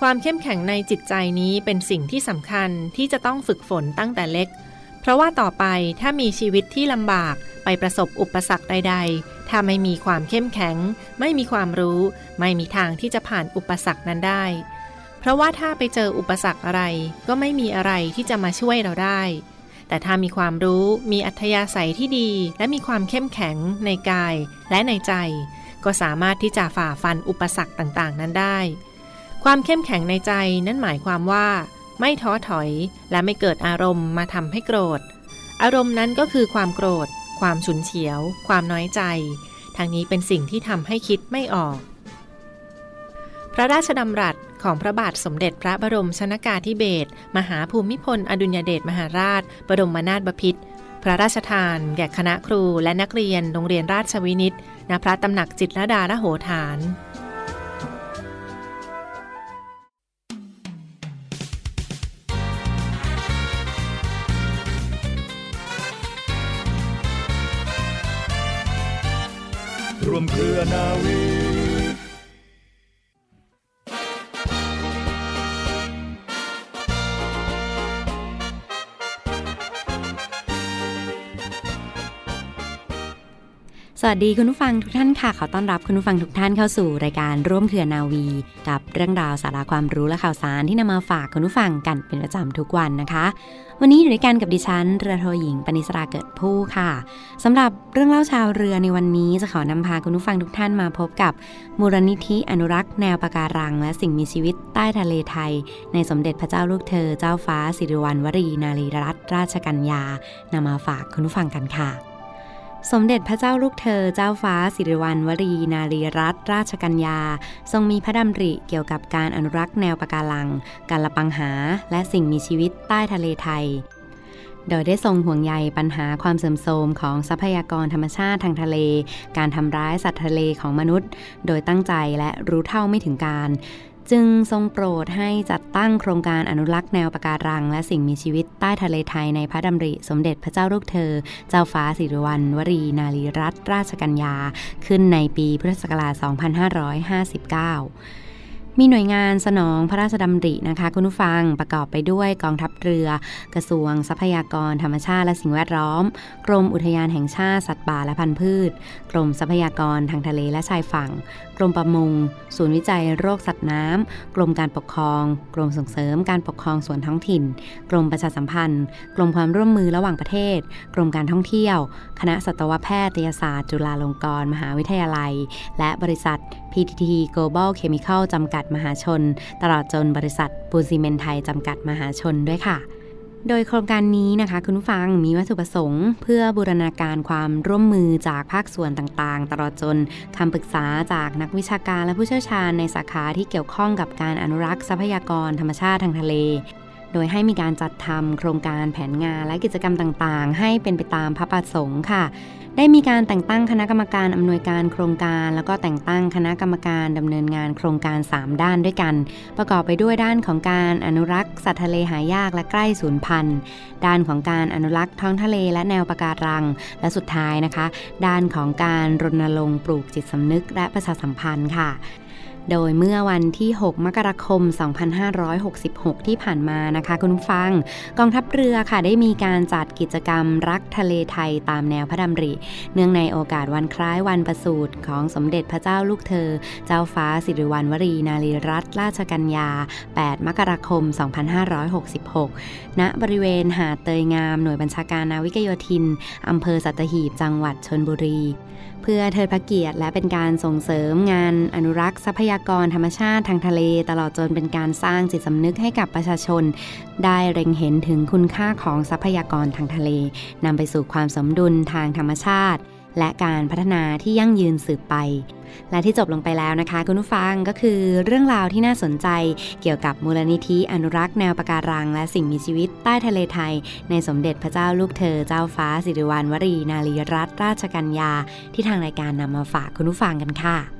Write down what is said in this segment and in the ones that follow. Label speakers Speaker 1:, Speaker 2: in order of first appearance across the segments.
Speaker 1: ความเข้มแข็งในจิตใจนี้เป็นสิ่งที่สำคัญที่จะต้องฝึกฝนตั้งแต่เล็ก เพราะว่าต่อไปถ้ามีชีวิตที่ลำบากไปประสบอุปสรรคใด ๆ ถ้าไม่มีความเข้มแข็ง ไม่มีความรู้ ไม่มีทางที่จะผ่านอุปสรรคนั้นได้ เพราะว่าถ้าไปเจออุปสรรคอะไร ก็ไม่มีอะไรที่จะมาช่วยเราได้ แต่ถ้ามีความรู้ มีอัธยาศัยที่ดี และมีความเข้มแข็งในกายและในใจ ก็สามารถที่จะฝ่าฟันอุปสรรคต่างๆ นั้นได้ ความเข้มแข็งในใจนั้นหมายความว่า ไม่ท้อถอยและไม่เกิดอารมณ์มาทำให้โกรธ อารมณ์นั้นก็คือความโกรธ ความฉุนเฉียว ความน้อยใจ ทางนี้เป็นสิ่งที่ทำให้คิดไม่ออก พระราชดำรัสของพระบาทสมเด็จพระบรมชนากาธิเบศรมหาภูมิพล อดุลยเดชมหาราช บรมนาถบพิตรพระราชทาน แก่คณะครูและนักเรียนโรงเรียนราชวินิตณพระตำหนักจิตรดาละโหฐาน
Speaker 2: วมเครือนาวี
Speaker 3: วัสดีคุณผู้ฟังทุกท่านค่ะ ขอต้อนรับคุณผู้ฟังทุกท่านเข้าสู่รายการร่วมเครือนาวี กับเรื่องราวสาระความรู้และข่าวสารที่นำมาฝากคุณผู้ฟังกันเป็นประจำทุกวันนะคะ วันนี้อยู่ด้วยกันกับดิฉันเรือโทหญิงปณิสราเกิดผู้ค่ะสำหรับเรื่องเล่าชาวเรือในวันนี้จะขอนำพาคุณผู้ฟังทุกท่านมาพบกับมูลนิธิอนุรักษ์แนวปะการัง และสิ่งมีชีวิตใต้ทะเลไทย ในสมเด็จพระเจ้าลูกเธอ เจ้าฟ้าสิริวัณวรีนารีรัตนราชกัญญานำมาฝากคุณผู้ฟังกันค่ะ สมเด็จพระเจ้าลูกเธอเจ้าฟ้าสิริวัณวรีนารีรัตนราชกัญญา ทรงมีพระดำริเกี่ยวกับการอนุรักษ์แนวปะการัง การละปังหา และสิ่งมีชีวิตใต้ทะเลไทย โดยได้ทรงห่วงใยปัญหาความเสื่อมโทรมของทรัพยากรธรรมชาติทางทะเล การทำร้ายสัตว์ทะเลของมนุษย์ โดยตั้งใจและรู้เท่าไม่ถึงการ จึงทรงโปรดให้จัดตั้งโครงการอนุรักษ์แนวปะการัง และสิ่งมีชีวิตใต้ทะเลไทยในพระดำริ สมเด็จพระเจ้าลูกเธอ เจ้าฟ้าสิริวัณวรีนารีรัตนราชกัญญา ขึ้นในปีพุทธศักราช 2559มีหน่วยงานสนองพระราชดำรินะคะ คุณผู้ฟังประกอบไปด้วยกองทัพเรือ กระทรวงทรัพยากรธรรมชาติและสิ่งแวดล้อม กรมอุทยานแห่งชาติสัตว์ป่าและพันธุ์พืช กรมทรัพยากรทางทะเลและชายฝั่ง รมประมง ศูนย์วิจัยโรคสัตว์น้ำ กรมการปกครอง กรมส่งเสริมการปกครองส่วนท้องถิ่น กรมประชาสัมพันธ์ กรมความร่วมมือระหว่างประเทศ กรมการท่องเที่ยว คณะสัตวแพทยศาสตร์ จุฬาลงกรณ์มหาวิทยาลัย และบริษัท PTT Global Chemical จำกัดมหาชน ตลอดจนบริษัทปูนซีเมนต์ไทยจำกัดมหาชนด้วยค่ะ โดยโครงการนี้นะคะคุณผู้ฟังมีวัตถุประสงค์ เพื่อบูรณาการความร่วมมือจากภาคส่วนต่างๆ ตลอดจนคำปรึกษาจากนักวิชาการและผู้เชี่ยวชาญในสาขาที่เกี่ยวข้องกับการอนุรักษ์ทรัพยากรธรรมชาติทางทะเล โดยให้มีการจัดทำโครงการแผนงานและกิจกรรมต่างๆ ให้เป็นไปตามพระประสงค์ค่ะ ได้มีการแต่งตั้งคณะกรรมการอำนวยการโครงการ แล้วก็แต่งตั้งคณะกรรมการดำเนินงานโครงการ 3 ด้านด้วยกัน ประกอบไปด้วยด้านของการอนุรักษ์สัตว์ทะเลหายากและใกล้สูญพันธุ์ ด้านของการอนุรักษ์ท้องทะเลและแนวปะการัง และสุดท้ายนะคะ ด้านของการรณรงค์ปลูกจิตสำนึกและประชาสัมพันธ์ค่ะ โดยเมื่อวันที่ 6 มกราคม 2566 ที่ผ่านมานะคะคุณผู้ฟัง กองทัพเรือค่ะได้มีการจัดกิจกรรมรักทะเลไทยตามแนวพระดำริ เนื่องในโอกาสวันคล้ายวันประสูติของสมเด็จพระเจ้าลูกเธอ เจ้าฟ้าสิริวัณวรีนารีรัตนราชกัญญา 8 มกราคม 2566 ณ บริเวณหาดเตยงามหน่วยบัญชาการนาวิกโยธิน อำเภอสัตหีบ จังหวัดชนบุรี เพื่อเทิดพระเกียรติและเป็นการส่งเสริมงานอนุรักษ์ทรัพยาากรธรรมชาติทางทะเล ตลอดจนเป็นการสร้างจิตสำนึกให้กับประชาชน ได้เร็งเห็นถึงคุณค่าของทรัพยากรทางทะเล นำไปสู่ความสมดุลทางธรรมชาติ
Speaker 4: และการพัฒนาที่ยั่งยืนสืบไปและที่จบลงไปแล้วนะคะ คุณผู้ฟังก็คือเรื่องราวที่น่าสนใจเกี่ยวกับมูลนิธิอนุรักษ์แนวปะการัง และสิ่งมีชีวิตใต้ทะเลไทย ในสมเด็จพระเจ้าลูกเธอเจ้าฟ้าสิริวัณวรี นารีรัตนราชกัญญา ที่ทางรายการนำมาฝากคุณผู้ฟังกันค่ะ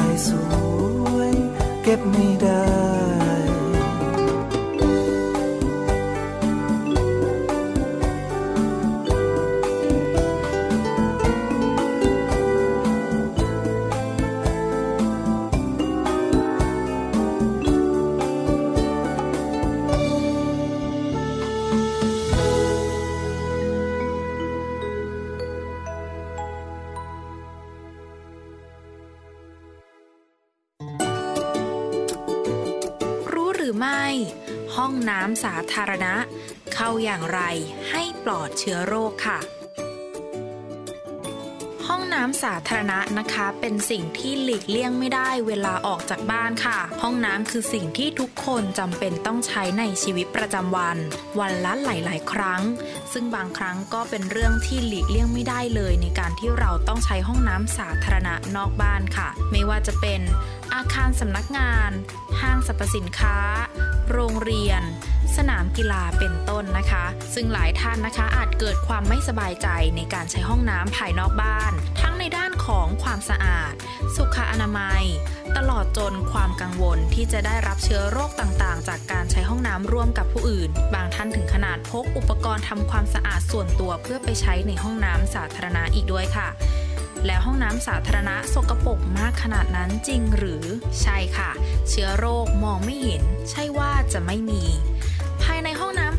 Speaker 4: าย
Speaker 5: สวย เก็บไม่ได้ อย่างไรให้ปลอดเชื้อโรคค่ะ ห้องน้ำสาธารณะนะคะ เป็นสิ่งที่หลีกเลี่ยงไม่ได้เวลาออกจากบ้านค่ะ ห้องน้ำคือสิ่งที่ทุกคนจำเป็นต้องใช้ในชีวิตประจำวัน วันละหลาย ๆ ครั้ง ซึ่งบางครั้งก็เป็นเรื่องที่หลีกเลี่ยงไม่ได้เลย ในการที่เราต้องใช้ห้องน้ำสาธารณะนอกบ้านค่ะ ไม่ว่าจะเป็นอาคารสำนักงาน ห้างสรรพสินค้า โรงเรียน สนามกีฬาเป็นต้นนะคะ ซึ่งหลายท่านนะคะอาจเกิดความไม่สบายใจในการใช้ห้องน้ำภายนอกบ้าน ทั้งในด้านของความสะอาด สุขอนามัย ตลอดจนความกังวลที่จะได้รับเชื้อโรคต่างๆ จากการใช้ห้องน้ำร่วมกับผู้อื่น บางท่านถึงขนาดพกอุปกรณ์ทำความสะอาดส่วนตัวเพื่อไปใช้ในห้องน้ำสาธารณะอีกด้วยค่ะแล้วห้องน้ำสาธารณะสกปรกมากขนาดนั้นจริงหรือ ใช่ค่ะ เชื้อโรคมองไม่เห็น ใช่ว่าจะไม่มี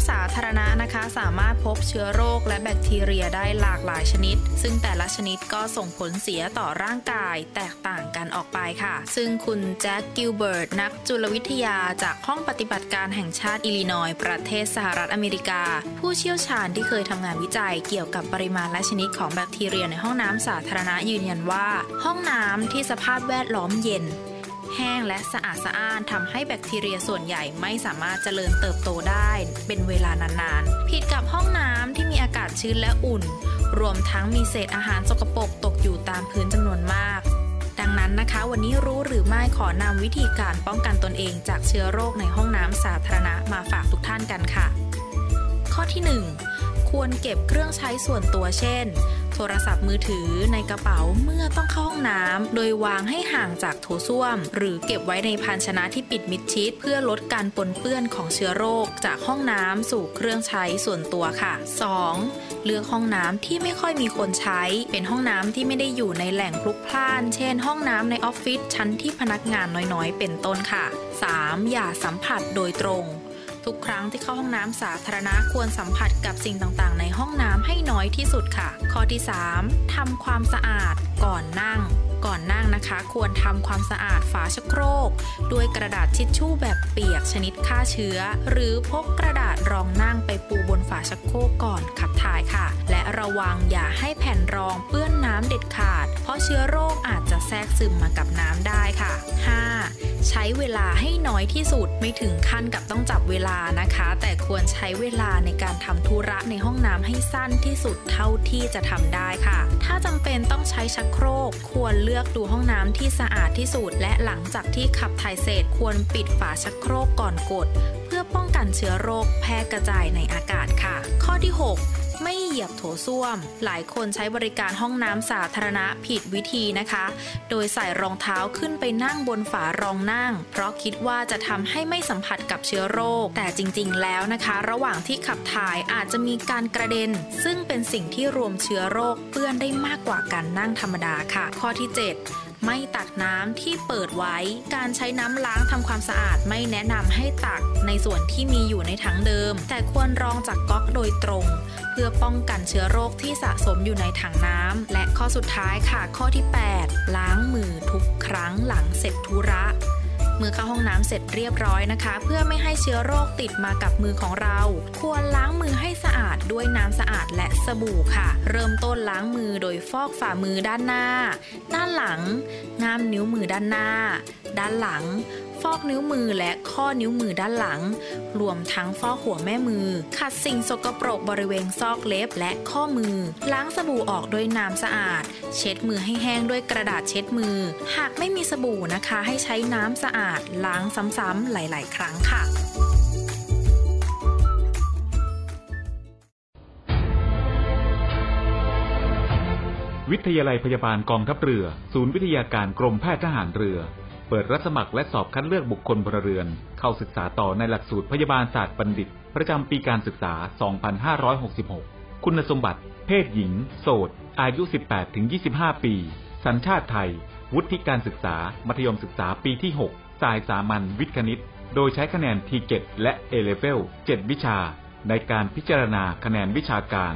Speaker 5: สาธารณะนะคะ สามารถพบเชื้อโรคและแบคทีเรียได้หลากหลายชนิด ซึ่งแต่ละชนิดก็ส่งผลเสียต่อร่างกายแตกต่างกันออกไปค่ะ ซึ่งคุณแจ็คกิลเบิร์ตนักจุลวิทยาจากห้องปฏิบัติการแห่งชาติอิลลินอยส์ประเทศสหรัฐอเมริกา ผู้เชี่ยวชาญที่เคยทำงานวิจัยเกี่ยวกับปริมาณและชนิดของแบคทีเรียในห้องน้ำสาธารณะยืนยันว่า ห้องน้ำที่สภาพแวดล้อมเย็น แห้งและสะอาดสะอ้านทำให้แบคทีเรียส่วนใหญ่ไม่สามารถเจริญเติบโตได้ เป็นเวลานานๆ ผิดกับห้องน้ำที่มีอากาศชื้นและอุ่น รวมทั้งมีเศษอาหารสกปรกตกอยู่ตามพื้นจำนวนมาก ดังนั้นนะคะ วันนี้รู้หรือไม่ขอนำวิธีการป้องกันตนเองจากเชื้อโรคในห้องน้ำสาธารณะมาฝากทุกท่านกันค่ะ ข้อที่ 1 ควรเก็บเครื่องใช้ส่วนตัวเช่น โทรศัพท์มือถือในกระเป๋าเมื่อต้องเข้าห้องน้ำ โดยวางให้ห่างจากโถส้วม หรือเก็บไว้ในภาชนะที่ปิดมิดชิด เพื่อลดการปนเปื้อนของเชื้อโรค จากห้องน้ำสู่เครื่องใช้ส่วนตัวค่ะ 2. เลือกห้องน้ำที่ไม่ค่อยมีคนใช้ เป็นห้องน้ำที่ไม่ได้อยู่ในแหล่งพลุกพล่าน เช่น ห้องน้ำในออฟฟิศชั้นที่พนักงานน้อยๆ เป็นต้นค่ะ 3. อย่าสัมผัสโดยตรง ทุกครั้งที่เข้าห้องน้ำสาธารณะควรสัมผัสกับสิ่งต่างๆ ในห้องน้ำให้น้อยที่สุดค่ะ ข้อที่ 3. ทำความสะอาดก่อนนั่ง ก่อนนั่งนะคะ ควรทำความสะอาดฝาชักโครก ด้วยกระดาษทิชชู่แบบเปียกชนิดฆ่าเชื้อ หรือพกกระดาษรองนั่งไปปูบนฝาชักโครกก่อนขับถ่ายค่ะ ระวังอย่าให้แผ่นรองเปื้อนน้ำเด็ดขาด เพราะเชื้อโรคอาจจะแทรกซึมมากับน้ำได้ค่ะ 5. ใช้เวลาให้น้อยที่สุดไม่ถึงขั้นกับต้องจับเวลานะคะ แต่ควรใช้เวลาในการทำธุระในห้องน้ำให้สั้นที่สุดเท่าที่จะทำได้ค่ะ ถ้าจำเป็นต้องใช้ชักโครก ควรเลือกดูห้องน้ำที่สะอาดที่สุด และหลังจากที่ขับถ่ายเสร็จควรปิดฝาชักโครกก่อนกด เพื่อป้องกันเชื้อโรคแพร่กระจายในอากาศค่ะ ข้อที่ 6 ไม่เหยียบโถส้วม หลายคนใช้บริการห้องน้ำสาธารณะผิดวิธีนะคะ โดยใส่รองเท้าขึ้นไปนั่งบนฝารองนั่ง เพราะคิดว่าจะทำให้ไม่สัมผัสกับเชื้อโรค แต่จริง ๆ แล้วนะคะ ระหว่างที่ขับถ่ายอาจจะมีการกระเด็น ซึ่งเป็นสิ่งที่รวมเชื้อโรคเปื้อนได้มากกว่าการนั่งธรรมดาค่ะ ข้อที่ 7 ไม่ตักน้ำที่เปิดไว้ การใช้น้ำล้างทำความสะอาดไม่แนะนำให้ตักในส่วนที่มีอยู่ในถังเดิม แต่ควรรองจากก๊อกโดยตรง เพื่อป้องกันเชื้อโรคที่สะสมอยู่ในถังน้ำและข้อสุดท้ายค่ะข้อที่ 8 ล้างมือทุกครั้งหลังเสร็จธุระ เมื่อเข้าห้องน้ำเสร็จเรียบร้อยนะคะ เพื่อไม่ให้เชื้อโรคติดมากับมือของเรา ควรล้างมือให้สะอาดด้วยน้ำสะอาดและสบู่ค่ะ เริ่มต้นล้างมือโดยฟอกฝ่ามือด้านหน้า ด้านหลังง่ามนิ้วมือด้านหน้า ด้านหลัง อกนิ้วมือและข้อนิ้วมือด้านหลัง รวมทั้งฟอกหัวแม่มือ ขัดสิ่งสกปรกบริเวณซอกเล็บและข้อมือ ล้างสบู่ออกด้วยน้ำสะอาด เช็ดมือให้แห้งด้วยกระดาษเช็ดมือ หากไม่มีสบู่นะคะ ให้ใช้น้ำสะอาด ล้างซ้ำๆหลาย ๆ ครั้งค่ะ
Speaker 2: วิทยาลัยพยาบาลกองทัพเรือ ศูนย์วิทยาการกรมแพทย์ทหารเรือ เปิดรับสมัครและสอบคัดเลือกบุคคลพลเรือน เข้าศึกษาต่อในหลักสูตรพยาบาลศาสตร์บัณฑิต ประจำปีการศึกษา 2566 คุณสมบัติ เพศหญิง โสด อายุ 18-25 ปี สัญชาติไทย วุฒิการศึกษา มัธยมศึกษาปีที่ 6 สายสามัญวิทย์คณิต โดยใช้คะแนน T7 และ A-Level 7วิชา ในการพิจารณาคะแนนวิชาการ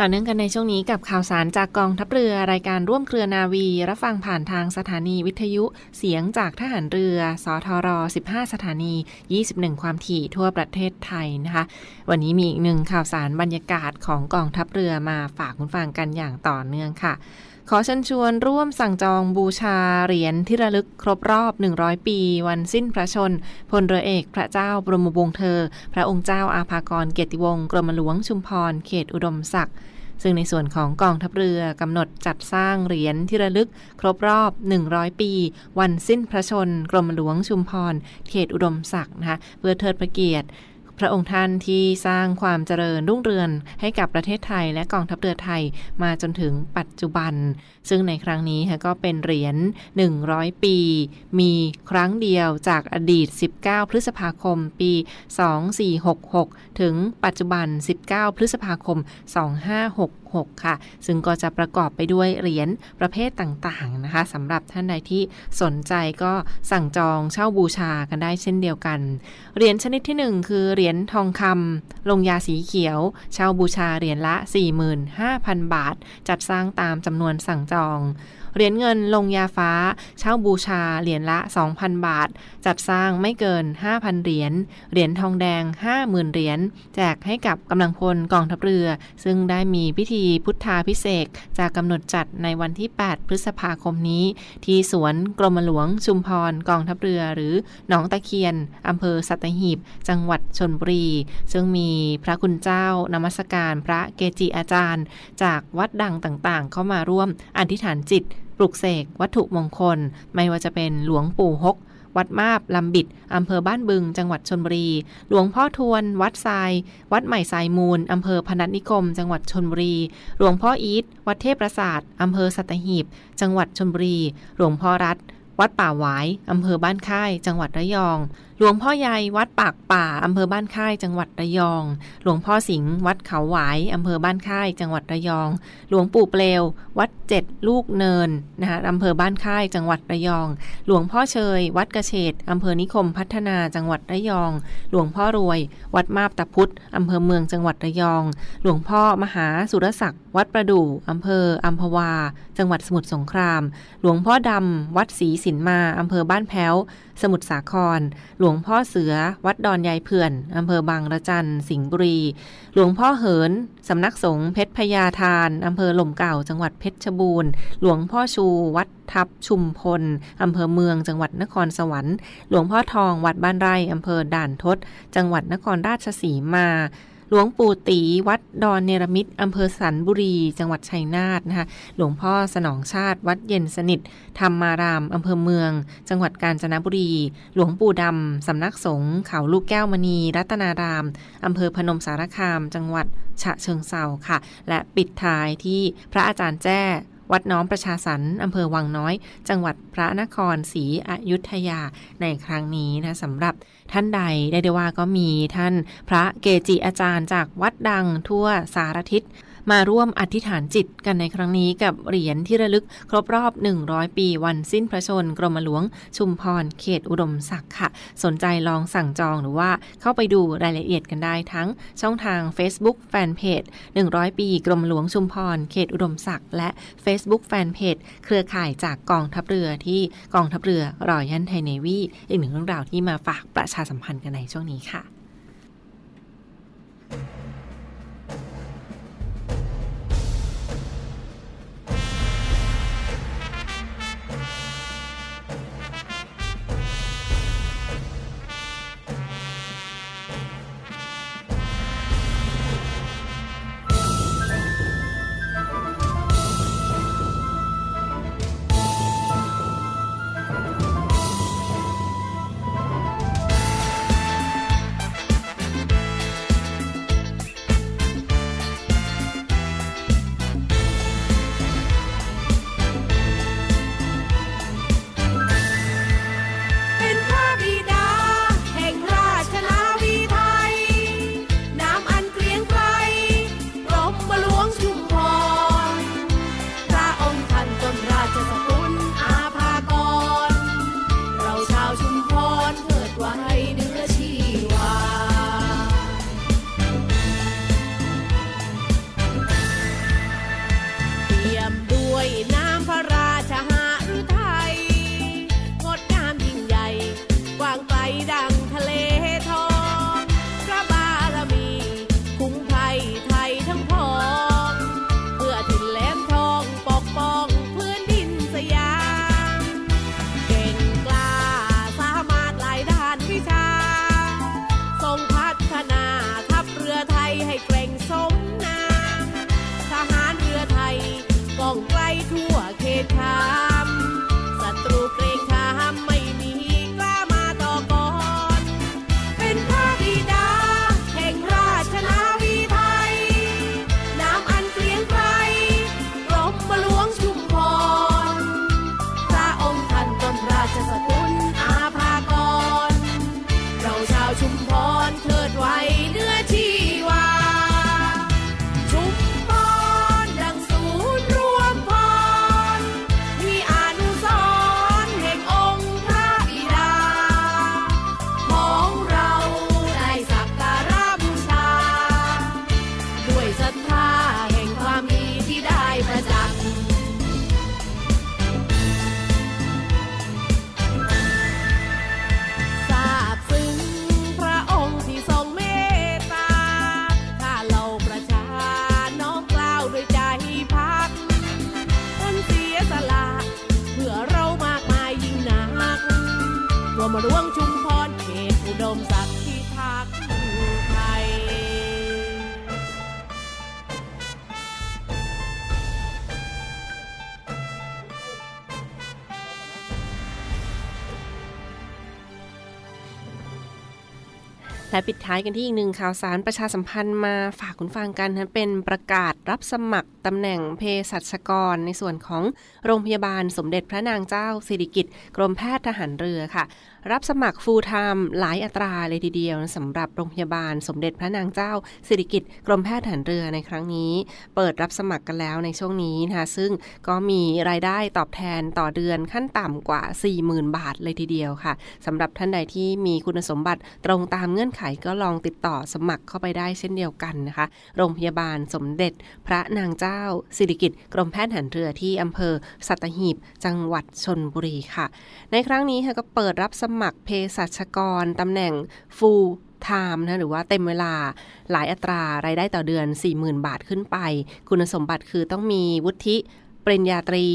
Speaker 1: ต่อเนื่องกันในช่วงนี้กับข่าวสารจากกองทัพเรือรายการร่วมเครือนาวี รับฟังผ่านทางสถานีวิทยุเสียงจากทหารเรือ สทร 15 สถานี 21 ความถี่ทั่วประเทศไทยนะคะ วันนี้มีอีกหนึ่งข่าวสารบรรยากาศของกองทัพเรือมาฝากคุณฟังกันอย่างต่อเนื่องค่ะ ขอเชิญชวนร่วมสั่งจองบูชาเหรียญที่ระลึกครบรอบ 100 ปี วันสิ้นพระชน พลเรือเอกพระเจ้าบรมวงศ์เธอ พระองค์เจ้าอาภากรเกียรติวงศ์กรมหลวงชุมพร เขตอุดมศักดิ์ซึ่งในส่วนของกองทัพเรือกำหนดจัดสร้างเหรียญที่ระลึกครบรอบ 100 ปี วันสิ้นพระชน กรมหลวงชุมพร เขตอุดมศักดิ์นะคะเพื่อเทิดพระเกียรติ พระองค์ท่านที่สร้างความเจริญรุ่งเรืองให้กับประเทศไทยและกองทัพเรือไทยมาจนถึงปัจจุบัน ซึ่งในครั้งนี้ก็เป็นเหรียญ 100 ปี มีครั้งเดียวจากอดีต 19 พฤษภาคม ปี 2466 ถึงปัจจุบัน 19 พฤษภาคม 2566 6 ค่ะ ซึ่งก็จะประกอบไปด้วยเหรียญประเภทต่างๆนะคะสำหรับท่านใดที่สนใจก็สั่งจองเช่าบูชากันได้เช่นเดียวกัน เหรียญชนิดที่ 1 คือเหรียญทองคำลงยาสีเขียว เช่าบูชาเหรียญละ 45,000 บาท จัดสร้างตามจำนวนสั่งจองเหรียญเงินลงยาฟ้า เช่าบูชาเหรียญละ 2,000 บาท จัดสร้างไม่เกิน 5,000 เหรียญ เหรียญทองแดง 50,000 เหรียญ แจกให้กับกำลังพลกองทัพเรือ ซึ่งได้มีพิธีพุทธาพิเศษจากกำหนดจัดในวันที่ 8 พฤษภาคมนี้ ที่สวนกรมหลวงชุมพรกองทัพเรือหรือหนองตะเคียนอำเภอสัตหีบ จังหวัดชนบุรี ซึ่งมีพระคุณเจ้านมัสการพระเกจิอาจารย์ จากวัดดังต่างๆ เข้ามาร่วมอธิษฐานจิต ปลุกเสกวัตถุมงคล ไม่ว่าจะเป็นหลวงปู่ฮก วัดมาบลำบิดอำเภอบ้านบึง จังหวัดชนบุรี หลวงพ่อทวน วัดทราย วัดใหม่ทรายมูลอำเภอพนัสนิคม จังหวัดชนบุรี หลวงพ่ออีทวัดเทพประสาทอำเภอสัตหีบ จังหวัดชนบุรี หลวงพ่อรัฐวัดป่าหวายอำเภอบ้านค่าย จังหวัดระยอง หลวงพ่อใหญ่วัดปากป่าอำเภอบ้านค่ายจังหวัดระยอง หลวงพ่อสิงห์วัดเขาหวายอำเภอบ้านค่ายจังหวัดระยอง หลวงปู่เปลว วัดเจ็ดลูกเนินนะคะอำเภอบ้านค่ายจังหวัดระยอง หลวงพ่อเชย วัดกระเฉดอำเภอนิคมพัฒนาจังหวัดระยอง หลวงพ่อรวย วัดมาบตาพุธอำเภอเมืองจังหวัดระยอง หลวงพ่อมหาสุรศักดิ์วัดประดู่อำเภออัมพวา จังหวัดสมุทรสงคราม หลวงพ่อดำวัดศรีสินมาอำเภอบ้านแพ้ว สมุทรสาครหลวหลวงพ่อเสือ วัดดอนยายเพื่อนอำเภอบางระจันสิงห์บุรี หลวงพ่อเหิน สำนักสงฆ์เพชรพญาทานอำเภอหล่มเก่าจังหวัดเพชรบูรณ์ หลวงพ่อชู วัดทับชุมพลอำเภอเมืองจังหวัดนครสวรรค์ หลวงพ่อทองวัดบ้านไร่อำเภอด่านทศ จังหวัดนครราชสีมา หลวงปู่ตีวัดดอนเนรมิตอำเภอสันบุรี จังหวัดชัยนาทนะคะหลวงพ่อสนองชาติ วัดเย็นสนิทธรรมารามอำเภอเมือง จังหวัดกาญจนบุรี หลวงปู่ดำสำนักสงฆ์เขาลูกแก้วมณี รัตนารามอำเภอพนมสารคาม จังหวัดฉะเชิงเซาค่ะ และปิดท้ายที่พระอาจารย์แจ้วัดน้อมประชาสรรค์อำเภอวังน้อย จังหวัดพระนครศรีอยุธยาในครั้งนี้นะสำหรับ ท่านใดได้ได้ว่าก็มีท่านพระเกจิอาจารย์จากวัดดังทั่วสารทิศ มาร่วมอธิษฐานจิตกันในครั้งนี้กับเหรียญที่ระลึกครบรอบ 100 ปีวันสิ้นพระชน กรมหลวง ชุมพรเขตอุดมศักดิ์ค่ะ สนใจลองสั่งจองหรือว่าเข้าไปดูรายละเอียดกันได้ทั้งช่องทาง Facebook Fanpage 100 ปี กรมหลวงชุมพรเขตอุดมศักดิ์และ Facebook Fanpage เครือข่ายจากกองทัพเรือที่กองทัพเรือรอยันไทยเนวีอีกหนึ่งเรื่องราวที่มาฝากประชาสัมพันธ์กันในช่วงนี้ค่ะ
Speaker 6: หลวงชุมพรเขตอุดมศักดิ์ที่ทัก
Speaker 1: และปิดท้ายกันที่อีกหนึ่งข่าวสารประชาสัมพันธ์มาฝากคุณฟังกันนะเป็นประกาศรับสมัครตำแหน่งเภสัชกร ในส่วนของโรงพยาบาลสมเด็จพระนางเจ้าสิริกิติ์กรมแพทย์ทหารเรือค่ะ รับสมัครฟูลไทม์หลายอัตราเลยทีเดียวสำหรับโรงพยาบาลสมเด็จพระนางเจ้าสิริกิติ์กรมแพทย์ทหารเรือในครั้งนี้ เปิดรับสมัครกันแล้วในช่วงนี้นะคะซึ่งก็มีรายได้ตอบแทนต่อเดือนขั้นต่ำกว่า 40,000 บาทเลยทีเดียวค่ะสำหรับท่านใดที่มีคุณสมบัติตรงตามเงื่อนไขก็ลองติดต่อสมัครเข้าไปได้เช่นเดียวกันนะคะ โรงพยาบาลสมเด็จพระนางเจ้าสิริกิติ์กรมแพทย์หันเรือที่อำเภอสัตหีบ จังหวัดชนบุรีค่ะ ในครั้งนี้ค่ะก็เปิดรับสมัครเภสัชกรตำแหน่งฟูลไทม์นะหรือว่าเต็มเวลาหลายอัตรารายได้ต่อเดือน 40,000 บาทขึ้นไป คุณสมบัติคือต้องมีวุฒิปริญญาตรี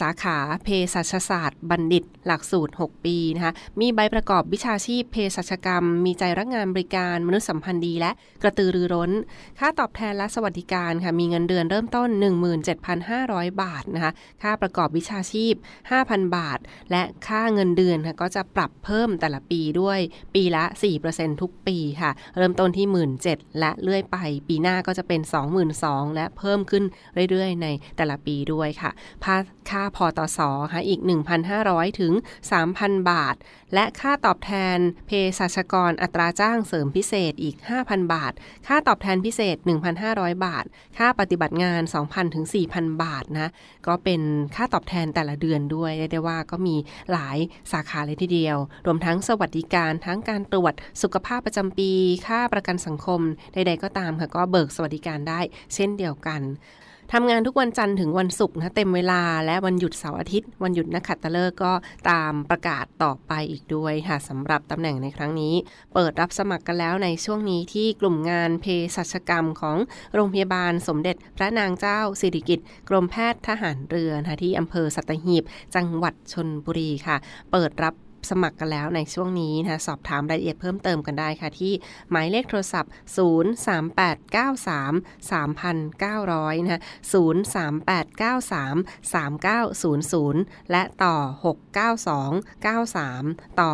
Speaker 1: สาขาเภสัชศาสตร์ บัณฑิต หลักสูตร 6 ปีนะคะมีใบประกอบวิชาชีพเภสัชกรรม มีใจรักงานบริการมนุษยสัมพันธ์ดี และกระตือรือร้น ค่าตอบแทนและสวัสดิการค่ะมีเงินเดือนเริ่มต้น 17,500 บาทนะคะค่าประกอบวิชาชีพ 5,000 บาท และค่าเงินเดือนค่ะก็จะปรับเพิ่มแต่ละปีด้วยปีละ 4%ทุกปีค่ะ เริ่มต้นที่ 17,000และเลื่อยไป ปีหน้าก็จะเป็น 22,000และเพิ่มขึ้นเรื่อยๆ ในแต่ละปีด้วยค่ะค่าพอตอสอค่ะอีก 1,500 ถึง 3,000 บาท และค่าตอบแทนเภสัชกรอัตราจ้างเสริมพิเศษอีก 5,000 บาท ค่าตอบแทนพิเศษ 1,500 บาท ค่าปฏิบัติงาน 2,000 ถึง 4,000 บาทนะก็เป็นค่าตอบแทนแต่ละเดือนด้วยเรียกได้ว่าก็มีหลายสาขาเลยทีเดียว รวมทั้งสวัสดิการทั้งการตรวจสุขภาพประจำปี ค่าประกันสังคมใดๆก็ตามค่ะก็เบิกสวัสดิการได้เช่นเดียวกัน ทำงานทุกวันจันทร์ถึงวันศุกร์นะเต็มเวลาและวันหยุดเสาร์อาทิตย์ วันหยุดนักขัตฤกษ์ก็ตามประกาศต่อไปอีกด้วยค่ะสำหรับตำแหน่งในครั้งนี้ เปิดรับสมัครกันแล้วในช่วงนี้ที่กลุ่มงานเภสัชกรรมของโรงพยาบาลสมเด็จพระนางเจ้าสิริกิติ์กรมแพทย์ทหารเรือนะที่อำเภอสัตหีบ จังหวัดชนบุรีค่ะ เปิดรับ สมัครกันแล้วในช่วงนี้นะคะสอบถามรายละเอียดเพิ่มเติมกันได้ค่ะ ที่หมายเลขโทรศัพท์ 03893 3,900นะคะ03893 3900 และต่อ 69293 ต่อ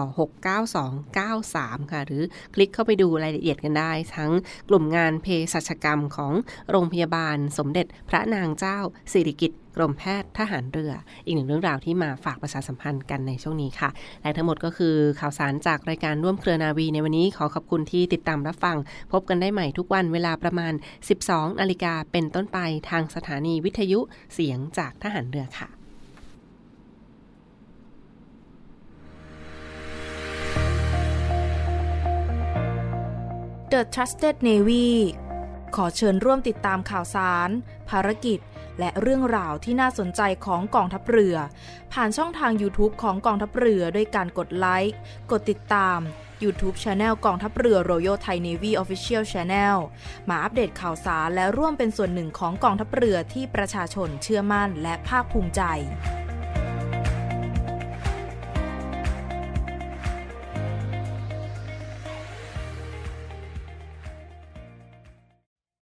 Speaker 1: 69293 ค่ะ หรือคลิกเข้าไปดูรายละเอียดกันได้ ทั้งกลุ่มงานเภสัชกรรมของโรงพยาบาลสมเด็จพระนางเจ้าสิริกิติ์กรมแพทย์ทหารเรือ อีกหนึ่งเรื่องราวที่มาฝากประชาสัมพันธ์กันในช่วงนี้ค่ะ และทั้งหมดก็คือข่าวสารจากรายการร่วมเครือนาวีในวันนี้ขอขอบคุณที่ติดตามรับฟัง พบกันได้ใหม่ทุกวันเวลาประมาณ 12นาฬิกาเป็นต้นไปทางสถานีวิทยุเสียงจากทหารเรือค่ะ
Speaker 5: The Trusted Navy ขอเชิญร่วมติดตามข่าวสาร ภารกิจ และเรื่องราวที่น่าสนใจของกองทัพเรือ ผ่านช่องทาง YouTube ของกองทัพเรือด้วยการกดไลค์ กดติดตาม YouTube Channel กองทัพเรือ Royal Thai Navy Official Channel มาอัปเดตข่าวสารและร่วมเป็นส่วนหนึ่งของกองทัพเรือที่ประชาชนเชื่อมั่นและภาคภูมิใจ